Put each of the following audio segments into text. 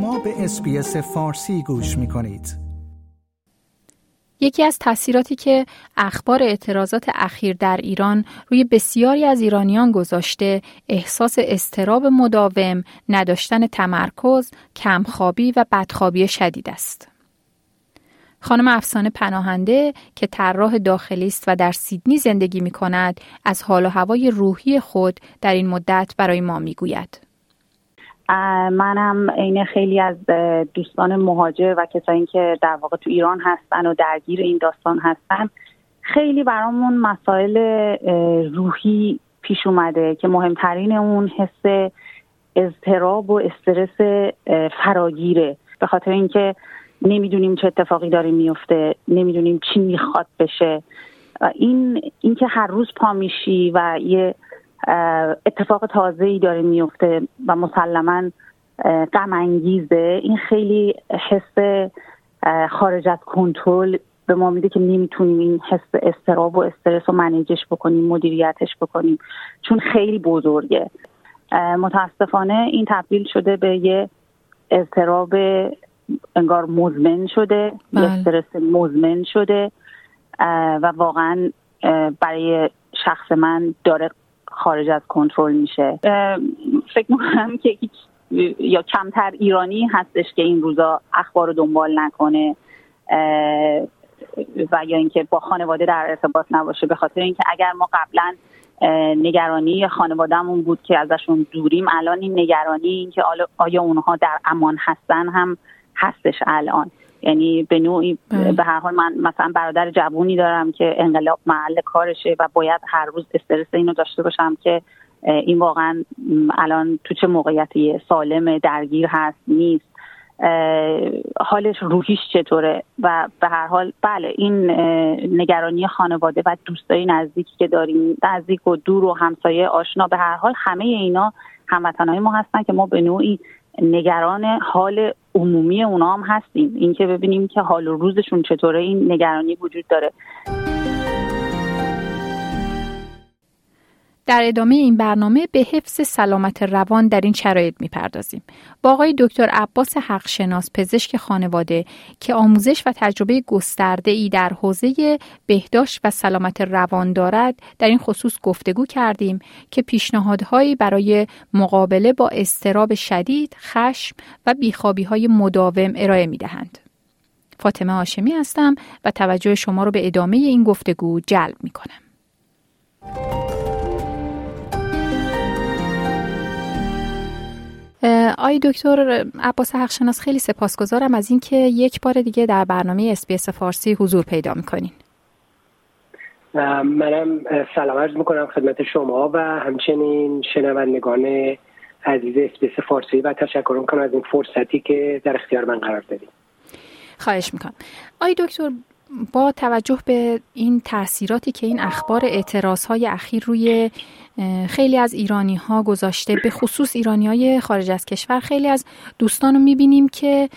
شما به اسپیس فارسی گوش می کنید. یکی از تاثیراتی که اخبار اعتراضات اخیر در ایران روی بسیاری از ایرانیان گذاشته احساس استراب مداوم، نداشتن تمرکز، کمخوابی و بدخوابی شدید است. خانم افسانه پناهنده که طراح داخلی است و در سیدنی زندگی می کند از حال و هوای روحی خود در این مدت برای ما می گوید. منم عین خیلی از دوستان مهاجر و کسایی که در واقع تو ایران هستن و درگیر این داستان هستن خیلی برامون مسائل روحی پیش اومده که مهمترین اون حس اضطراب و استرس فراگیره. به خاطر اینکه نمی‌دونیم چه اتفاقی داره میفته نمی‌دونیم چی می‌خواد بشه. این اینکه هر روز پا میشی و یه اتفاق تازه ای داره میفته و مسلما غم انگیزه این خیلی حس خارج از کنترل به ما میده که نمی‌تونیم این حس استراب و استرس رو منیجش بکنیم مدیریتش بکنیم چون خیلی بزرگه متاسفانه این تبدیل شده به یه استراب انگار مزمن شده یه بله. استرس مزمن شده و واقعا برای شخص من داره خارج از کنترل میشه. فکر می‌کنم که هیچ یا کمتر ایرانی هستش که این روزا اخبار رو دنبال نکنه و یا اینکه با خانواده در ارتباط نباشه به خاطر اینکه اگر ما قبلا نگرانی خانوادهمون بود که ازشون دوریم الان این نگرانی اینکه آیا اونها در امان هستن هم هستش الان. یعنی به نوعی بله. به هر حال من مثلا برادر جوونی دارم که انقلاب محل کارشه و باید هر روز استرس اینو داشته باشم که این واقعا الان تو چه موقعیتی سالم درگیر هست نیست. حالش روحیش چطوره؟ و به هر حال بله این نگرانی خانواده و دوستای نزدیکی که داریم نزدیک و دور و همسایه آشنا به هر حال همه اینا هموطنهای ما هستن که ما به نوعی نگران حال عمومی اونا هم هستیم. اینکه ببینیم که حال و روزشون چطوره این نگرانی وجود داره. در ادامه این برنامه به حفظ سلامت روان در این شرایط می‌پردازیم. با آقای دکتر عباس حقشناس پزشک خانواده که آموزش و تجربه گسترده ای در حوزه بهداشت و سلامت روان دارد در این خصوص گفتگو کردیم که پیشنهادهایی برای مقابله با اضطراب شدید، خشم و بیخوابی های مداوم ارائه می دهند. فاطمه هاشمی هستم و توجه شما رو به ادامه این گفتگو جلب می کنم. آقای دکتر عباس حقشناس خیلی سپاسگزارم از اینکه یک بار دیگه در برنامه SBS فارسی حضور پیدا می‌کنین. منم سلام عرض می‌کنم خدمت شما و همچنین شنوندگان عزیز SBS فارسی و تشکر می‌کنم از این فرصتی که در اختیار من قرار دادین خواهش می‌کنم. آقای دکتر با توجه به این تاثیراتی که این اخبار اعتراض های اخیر روی خیلی از ایرانی ها گذاشته به خصوص ایرانی های خارج از کشور خیلی از دوستان رو می‌بینیم که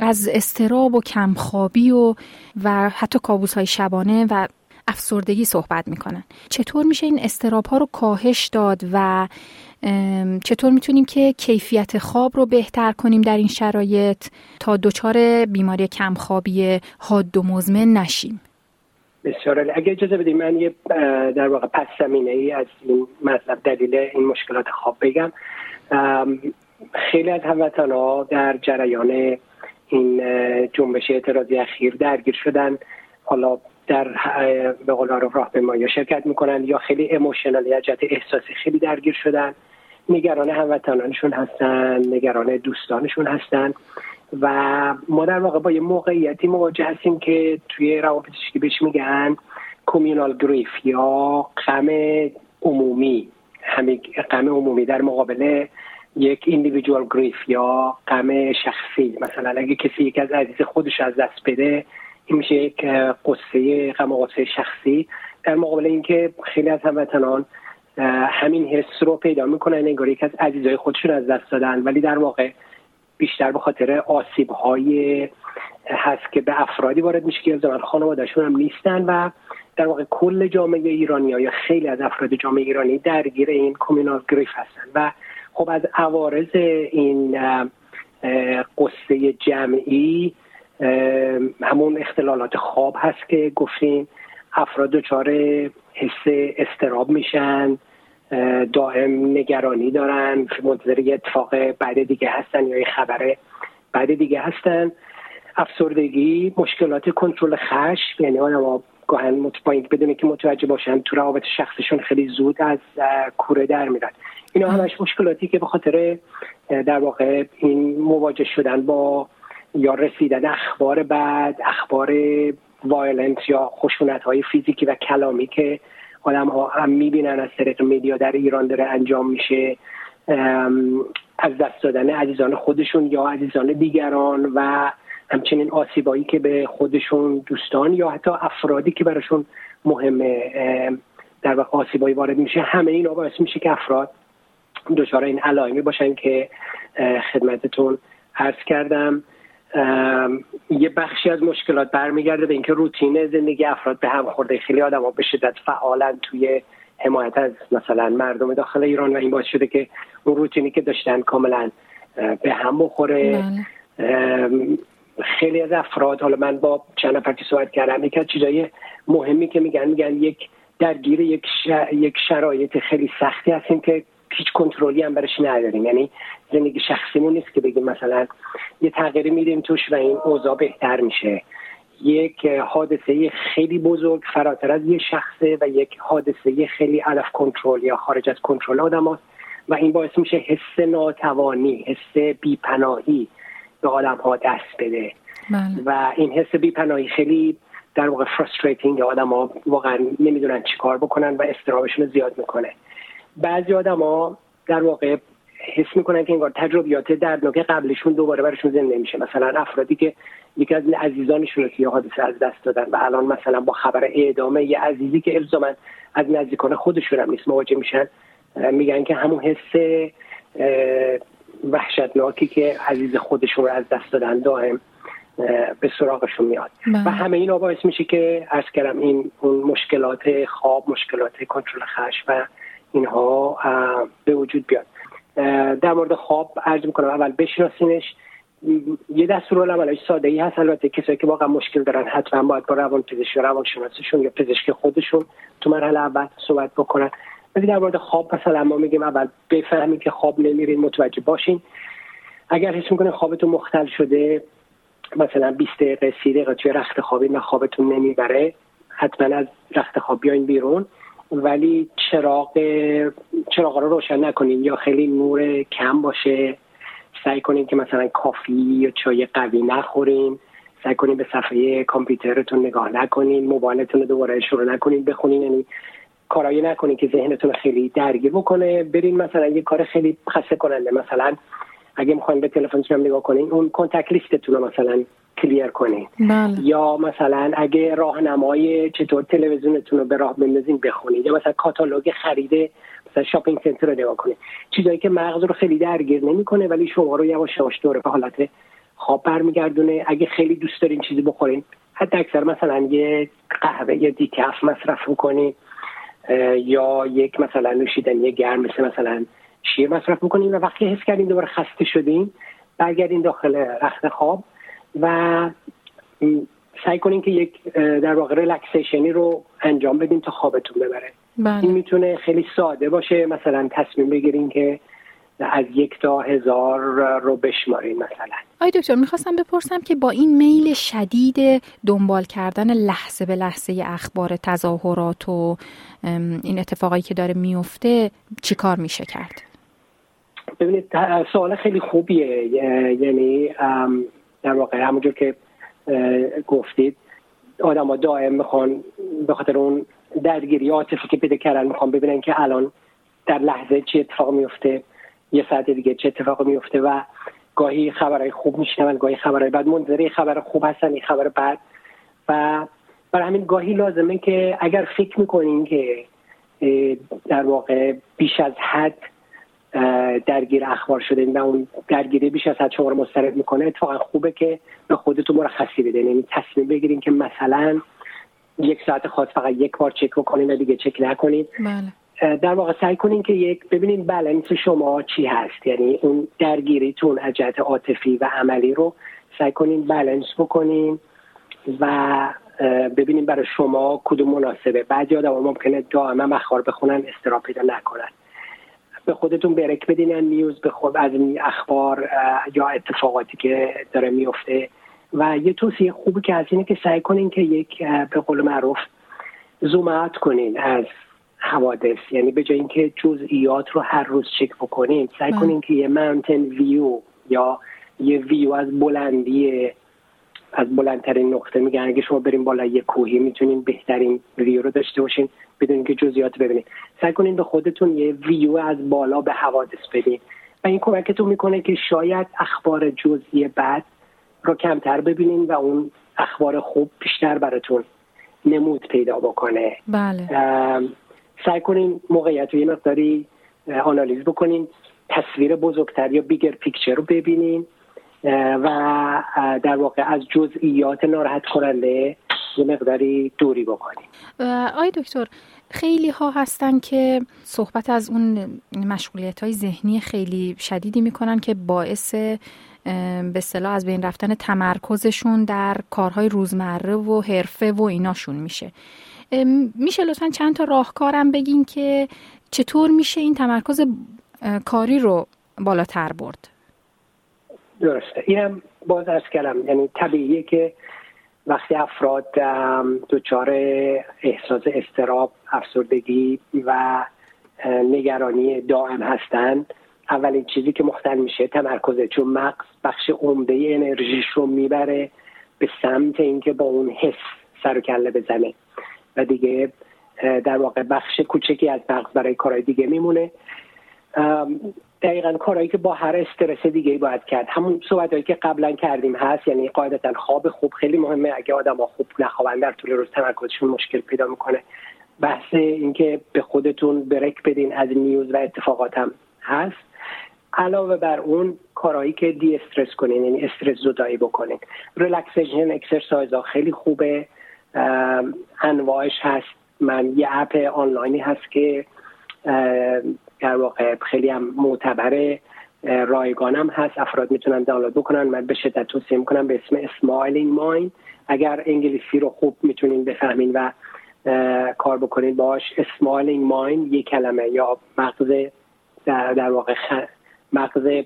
از اضطراب و کمخوابی و و حتی کابوس های شبانه و افسردگی صحبت می‌کنن. چطور میشه این استراب ها رو کاهش داد و چطور می‌تونیم که کیفیت خواب رو بهتر کنیم در این شرایط تا دچار بیماری کمخوابی حاد و مزمن نشیم؟ بسیار اگه اجازه بدیم من یه در واقع پس زمینه ای از این مطلب دلیل این مشکلات خواب بگم. خیلی از هموطن در جریان این جنبش اعتراضی اخیر درگیر شدن. حالا در به قول راه یا شرکت می‌کنن یا خیلی اموشنال یا جهت احساسی خیلی درگیر شدن. نگران هموطنانشون هستن نگران دوستانشون هستن و ما در واقع با یه موقعیتی مواجه هستیم که توی روانپزشکی بهش میگن کومینال گریف یا غم عمومی. همین غم عمومی در مقابل یک ایندیویدوال گریف یا غم شخصی. مثلا اگه کسی یکی از عزیز خودش از دست بده این میشه یک قصه غم قصه شخصی. در مقابل اینکه خیلی از هموطنان همین حس رو پیدا می‌کنن انگار یک از عزیزای خودشون از دست دادن. ولی در واقع بیشتر به خاطر آسیب های هست که به افرادی وارد میشه که زمان خانوادهشون هم نیستن و در واقع کل جامعه ایرانی یا خیلی از افراد جامعه ایرانی درگیر این کومینال گریف هستن. و خب از عوارض این قصه جمعی همون اختلالات خواب هست که گفتیم. افراد دچار حس استراب میشن دائم نگرانی دارن منتظر یه اتفاق بعد دیگه هستن یا یه خبر بعد دیگه هستن. افسردگی مشکلات کنترل خشم یعنی آدم گاهن باید بدونه که متوجه باشن تو روابط شخصشون خیلی زود از کوره در میرن اینا همش مشکلاتی که به خاطر در واقع این مواجه شدن با یا رسیدن اخبار بعد اخبار وایلنت یا خشونت های فیزیکی و کلامی که آدم ها هم می‌بینن از طریق میدیا در ایران داره انجام میشه از دست دادن عزیزان خودشون یا عزیزان دیگران و همچنین آسیبایی که به خودشون دوستان یا حتی افرادی که براشون مهمه در واقع آسیبایی وارد میشه. همه اینا باعث میشه که افراد دچار این علائمی باشن که خدمتتون عرض کردم. یه بخشی از مشکلات برمیگرده به اینکه روتین زندگی افراد به هم خورده خیلی آدم ها به شدت فعالن توی حمایت از مثلا مردم داخل ایران و این باعث شده که اون روتینی که داشتن کاملا به هم بخوره بله. خیلی از افراد حالا من با چند نفر که صحبت کردم یک از چیزای مهمی که میگن میگن یک درگیر یک, یک شرایط خیلی سختی هستیم که هیچ کنترلی هم برش نداریم. یعنی زندگی شخصیمون نیست که بگیم مثلا یه تغییری میریم توش و این اوضاع بهتر میشه. یک حادثه خیلی بزرگ فراتر از یه شخصه و یک حادثه خیلی out of control یا خارج از کنترل آدم هست و این باعث میشه حس ناتوانی حس بیپناهی به آدم ها دست بده. بله. و این حس بیپناهی خیلی در واقع frustrating آدم ها واقعا نمی‌دونن چی کار بکنن و اضطرابشون زیاد می‌کنه. بعضی ها در واقع حس می‌کنن که انگار تجربیات دردناک قبلشون دوباره برشون زنده میشه مثلا افرادی که یکی از عزیزانشون رو که حادثه از دست دادن و الان مثلا با خبر اعدامه یه عزیزی که الزاما از نزدیکان خودشون هم نیست مواجه میشن میگن که همون حس وحشتناکی که عزیز خودشون رو از دست دادن دائم به سراغشون میاد بله. و همه اینا باعث میشه که از کردم این اون مشکلات خواب مشکلات کنترل خش و اینها به وجود بیاد. در مورد خواب عرض می‌کنم. اول بشناسینش. یه دستور عملای ساده ای هست. البته کسایی که واقعا مشکل دارن حتما باید با روان پزشک روان شناسشون یا پزشک خودشون تو مرحله اول صحبت بکنن. ولی در مورد خواب مثلا ما میگیم اول بفهمید که خواب نمیرین متوجه باشین. اگر حس می‌کنه خوابتون مختل شده مثلا 20 دقیقه 30 دقیقه توی رخت خوابی نه خوابتون نمی‌بره حتما از رخت خواب بیاین بیرون. ولی چراغ چراغ رو روشن نکنین یا خیلی نور کم باشه. سعی کنین که مثلا کافی یا چای قوی نخورین سعی کنین به صفحه کامپیوترتون نگاه نکنین موبایلتون رو دوباره شروع نکنین بخونین. یعنی کارایی نکنین که ذهنتون خیلی درگیر بکنه. برین مثلا یه کار خیلی خسته کننده مثلا اگه می‌خواین به تلفنتون نگاه کنین اون کنتکت لیستتون رو مثلا کلیر کنین. بله. یا مثلا اگه راهنمای چطور تلویزیونتون رو به راه بندازین بخونید یا مثلا کاتالوگ خریده مثلا shopping center رو نگاه کنید چیزایی که مغز رو خیلی درگیر نمی‌کنه ولی شما رو یواش یواش دوباره به حالت خواب برمیگردونه. اگه خیلی دوست دارین چیزی بخورین حتی اکثر مثلا یه قهوه یا decaf مصرف می‌کنید یا یک مثلا نوشیدنی گرم مثل مثلا شیر مصرف می‌کنین و وقتی حس کردین دوباره خسته شدین برگردین داخل رخت خواب و سعی کنین که یک در واقع relaxation ی رو انجام بدین تا خوابتون ببره بله. این می‌تونه خیلی ساده باشه مثلا تصمیم بگیرین که از یک تا هزار رو بشمارین مثلا آی دکتر می‌خواستم بپرسم که با این میل شدید دنبال کردن لحظه به لحظه اخبار تظاهرات و این اتفاقایی که داره میفته چی کار میشه کرد؟ ببینید سوال خیلی خوبیه. یعنی در واقع همونجور که گفتید آدم ها دائم می‌خوان به خاطر اون درگیری عاطفی که پیدا کردن می‌خوان ببینن که الان در لحظه چه اتفاق میفته یه ساعت دیگه چه اتفاق میفته و گاهی خبرهای خوب میشنون گاهی خبرهای بعد منظره خبر خوب هستن این خبر بعد و برای همین گاهی لازمه که اگر فکر می‌کنین که در واقع بیش از حد درگیر اخبار شده و اون درگیری بیش از حد شما رو مسترد می‌کنه اتفاقا خوبه که به خودتون مرخصی بدین. یعنی تصمیم بگیرین که مثلا یک ساعت خاص فقط یک بار چک بکنین و دیگه چک نکنین. بله. در واقع سعی کنین که یک ببینین بلنس شما چی هست. یعنی اون درگیریتون از جهت عاطفی و عملی رو سعی کنین بلنس بکنین و ببینیم برای شما کدوم مناسبه. بعضی آدم ممکنه دائما اخبار بخونن استرا پیدا نکنن. به خودتون برک بدین نیوز به خود از این اخبار یا اتفاقاتی که داره میفته. و یه توصیه خوبی که از اینه که سعی کنین که یک به قول معروف زوم کنین از حوادث. یعنی به جای اینکه جزئیات رو هر روز چک بکنین سعی کنین که یه مانتن ویو یا یه ویو از بلندی از بلندترین نقطه میگن اگه شما بریم بالا یه کوهی می‌تونین بهترین ویو رو داشته باشین بدون که جزئیات ببینید سعی کنین به خودتون یه ویو از بالا به حوادث بدین. و این کمکتون می‌کنه که شاید اخبار جزئی بعد رو کمتر ببینین و اون اخبار خوب بیشتر براتون نمود پیدا بکنه. بله. سعی کنین موقعیت رو یه مقداری آنالیز بکنین تصویر بزرگتر یا بیگر پیکچر رو ببینین. و در واقع از جزئیات ناراحت کننده یه مقداری دوری بکنیم. آی دکتر خیلی ها هستن که صحبت از اون مشغولیت های ذهنی خیلی شدیدی می‌کنن که باعث به صلاح از بین رفتن تمرکزشون در کارهای روزمره و حرفه و ایناشون میشه. میشه لطفا چند تا راهکارم بگین که چطور میشه این تمرکز کاری رو بالاتر برد؟ درسته. اینم باز از کلم یعنی طبیعیه که وقتی افراد دچار احساس استراب افسردگی و نگرانی دائم هستند اولین چیزی که مختل میشه تمرکزه. چون مغز بخش عمده انرژیش رو می‌بره به سمت اینکه با اون حس سر و کله بزنه. و دیگه در واقع بخش کوچکی از مغز برای کارهای دیگه میمونه. دقیقا کارهایی که با هر استرس دیگه باید کرد. همون صحبت که قبلا کردیم هست یعنی قاعدتا خواب خوب خیلی مهمه. اگه آدم ها خوب نخوابن در طول روز تمرکزشون مشکل پیدا می‌کنه. بحث اینکه به خودتون break بدین از news و اتفاقات هم هست. علاوه بر اون کارهایی که de-stress کنین یعنی استرس زدایی بکنین. relaxation exercise ها خیلی خوبه. انواعش هست. من یه app آنلاینی هست که در واقع خیلی هم معتبر رایگانم هست. افراد می‌تونن دانلود بکنن. من به شدت توصیه می‌کنم به اسم Smiling Mind اگر انگلیسی رو خوب می‌تونین بفهمین و کار بکنید باش Smiling Mind یک کلمه یا مغز در, در واقع خ... مغز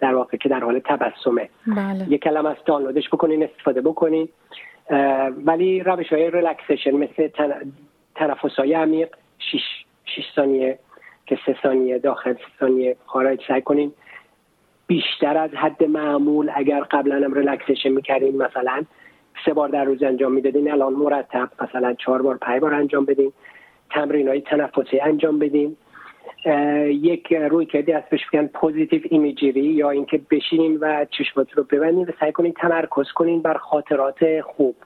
در واقع که در حال تبسمه. بله. یک کلمه از دانلودش بکنین استفاده بکنین. ولی روش های relaxation مثل تنفس های عمیق 6 ثانیه که سه ثانیه داخل سه ثانیه خارج سعی کنین بیشتر از حد معمول اگر قبلا هم relaxation می‌کردین مثلا سه بار در روز انجام می‌دادین الان مرتب مثلا چهار بار پنج بار انجام بدین. تمرین های تنفسی انجام بدین. یک رویکردی هست بهش بگن positive imagery یا اینکه بشینین و چشمات رو ببندین و سعی کنین تمرکز کنین بر خاطرات خوب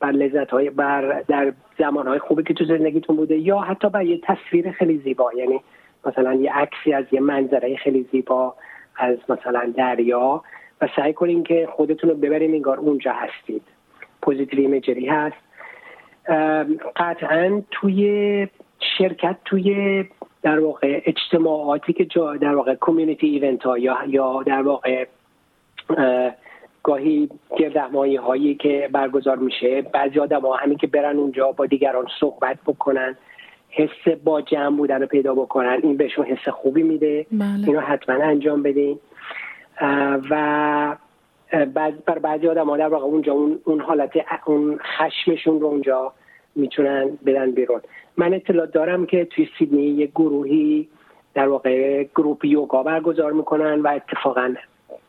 بر لذت بر در زمان های خوبی که تو زندگیتون بوده یا حتی بر یه تصویر خیلی زیبا. یعنی مثلا یه عکسی از یه منظره خیلی زیبا از مثلا دریا و سعی کنین که خودتون رو ببرین انگار اونجا هستید. positive imagery هست. قطعا توی شرکت توی در واقع اجتماعاتی که جا در واقع community event ها یا یا در واقع گاهی گردهمایی هایی که برگزار میشه بعضی آدم ها همین که برن اونجا با دیگران صحبت بکنن. حس با جمع بودن رو پیدا بکنن. این بهشون حس خوبی میده. بله. اینو حتما انجام بدین. و بر بعضی آدم ها در واقع اونجا اون, اون حالت اون خشمشون رو اونجا می‌تونن بدن بیرون. من اطلاع دارم که توی سیدنی یک گروهی در واقع گروپ یوگا برگزار می‌کنن و اتفاقا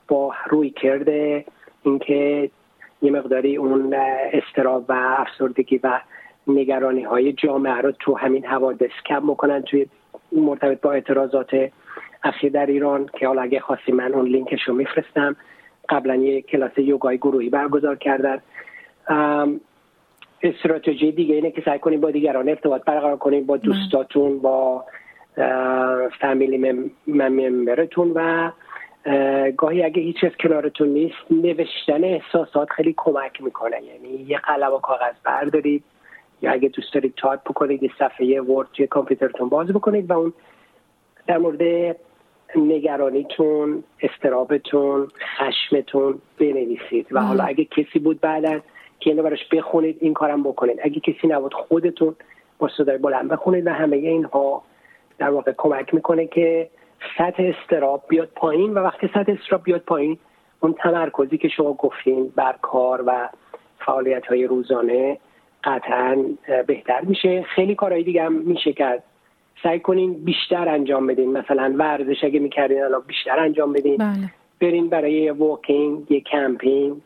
با روی کرده اینکه یه مقداری اون استراب و افسردگی و نگرانی های جامعه رو تو همین حوادث کم می‌کنن توی مرتبط با اعتراضات اخیر در ایران که حالا اگه خواستی من اون لینکش رو میفرستم. قبلا یه کلاس یوگای گروهی برگزار کردن. استراتژی دیگه اینه که سعی کنیم با دیگران ارتباط برقرار کنیم با دوستاتون با فامیلی ممبرتون و گاهی اگه هیچ کس کنارتون نیست نوشتن احساسات خیلی کمک می‌کنه. یعنی یه قلم و کاغذ بردارید. یا اگه دوست دارید تایپ بکنید یه صفحه Word توی کامپیوترتون باز بکنید و اون در مورد نگرانیتون اضطرابتون خشمتون بنویسید. و حالا اگه کسی بود بعدا که اینو براش بخونید این کارم بکنید. اگه کسی نبود خودتون با صدای بلند بخونید و همه اینها در واقع کمک می‌کنه که سطح اضطراب بیاد پایین و وقتی سطح اضطراب بیاد پایین اون تمرکزی که شما گفتین بر کار و فعالیت های روزانه قطعا بهتر میشه. خیلی کارهای دیگه هم میشه کرد. سعی کنین بیشتر انجام بدین. مثلا ورزش اگه می‌کردین الان بیشتر انجام بدین. بله. برین برای walking یه کمپینگ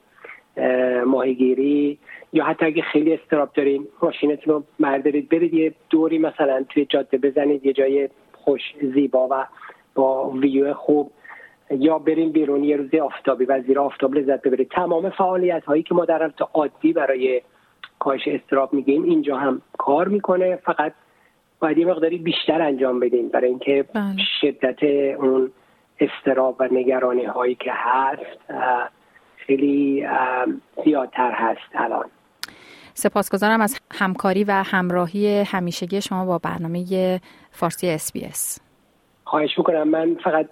ماهیگیری یا حتی اگه خیلی اضطراب دارین ماشینتون رو بردارید. برید یه دوری مثلا توی جاده بزنید یه جای خوش زیبا و با ویو خوب. یا بریم بیرون یه روز آفتابی و زیر آفتاب لذت ببرید. تمام فعالیت هایی که ما در حالت عادی برای کاهش استراب میگیم اینجا هم کار می‌کنه. فقط باید یه مقداری بیشتر انجام بدیم برای اینکه بله. شدت اون استراب و نگرانی هایی که هست خیلی زیادتر هست الان. سپاسگزارم از همکاری و همراهی همیشگی شما با برنامه فارسی اس خواهش می‌کنم. من فقط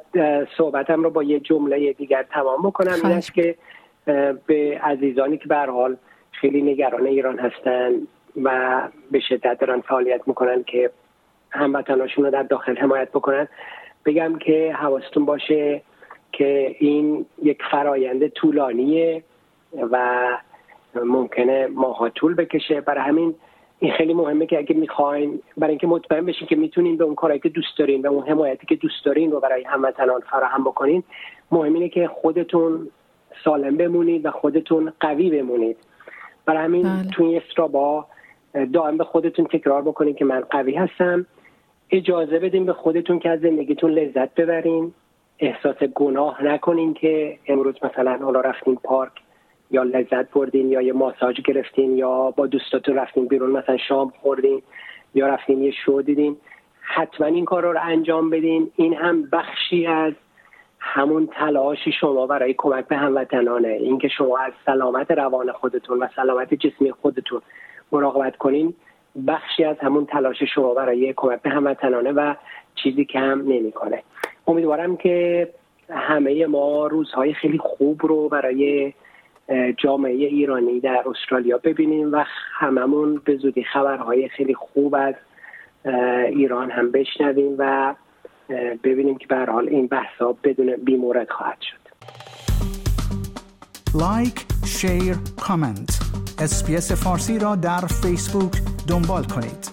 صحبتم رو با یه جمله دیگر تمام بکنم. این که به عزیزانی که به حال خیلی نگران ایران هستن و به شدت دارن فعالیت می‌کنن که هموطناشون رو در داخل حمایت بکنن. بگم که حواستون باشه که این یک فرایند طولانیه و ممکنه ماها طول بکشه. برای همین این خیلی مهمه که اگه می‌خواین برای اینکه مطمئن بشین که می‌تونین به اون کارهایی که دوست دارین و اون حمایتی که دوست دارین رو برای هموطنان فراهم بکنین مهم اینه که خودتون سالم بمونید و خودتون قوی بمونید. برای همین بله. تو این استرابا دائم به خودتون تکرار بکنین که من قوی هستم. اجازه بدین به خودتون که از زندگیتون لذت ببرین. احساس گناه نکنین که امروز مثلا حالا رفتین پارک یا لذت بردین یا یه ماساژ گرفتین یا با دوستاتون رفتین بیرون مثلا شام خوردین یا رفتین یه شو دیدین. حتما این کار رو انجام بدین. این هم بخشی از همون تلاش شما برای کمک به هموطنانه. اینکه شما از سلامت روان خودتون و سلامت جسمی خودتون مراقبت کنین بخشی از همون تلاش شما برای کمک به هموطنانه و چیزی کم نمی‌کنه. امیدوارم که همه ما روزهای خیلی خوب رو برای جامعه ایرانی در استرالیا ببینیم و هممون به زودی خبرهای خیلی خوب از ایران هم بشنویم و ببینیم که به هر حال این بحثا بدون بیمورد خواهد شد. like، share، comment SBS فارسی را در فیسبوک دنبال کنید.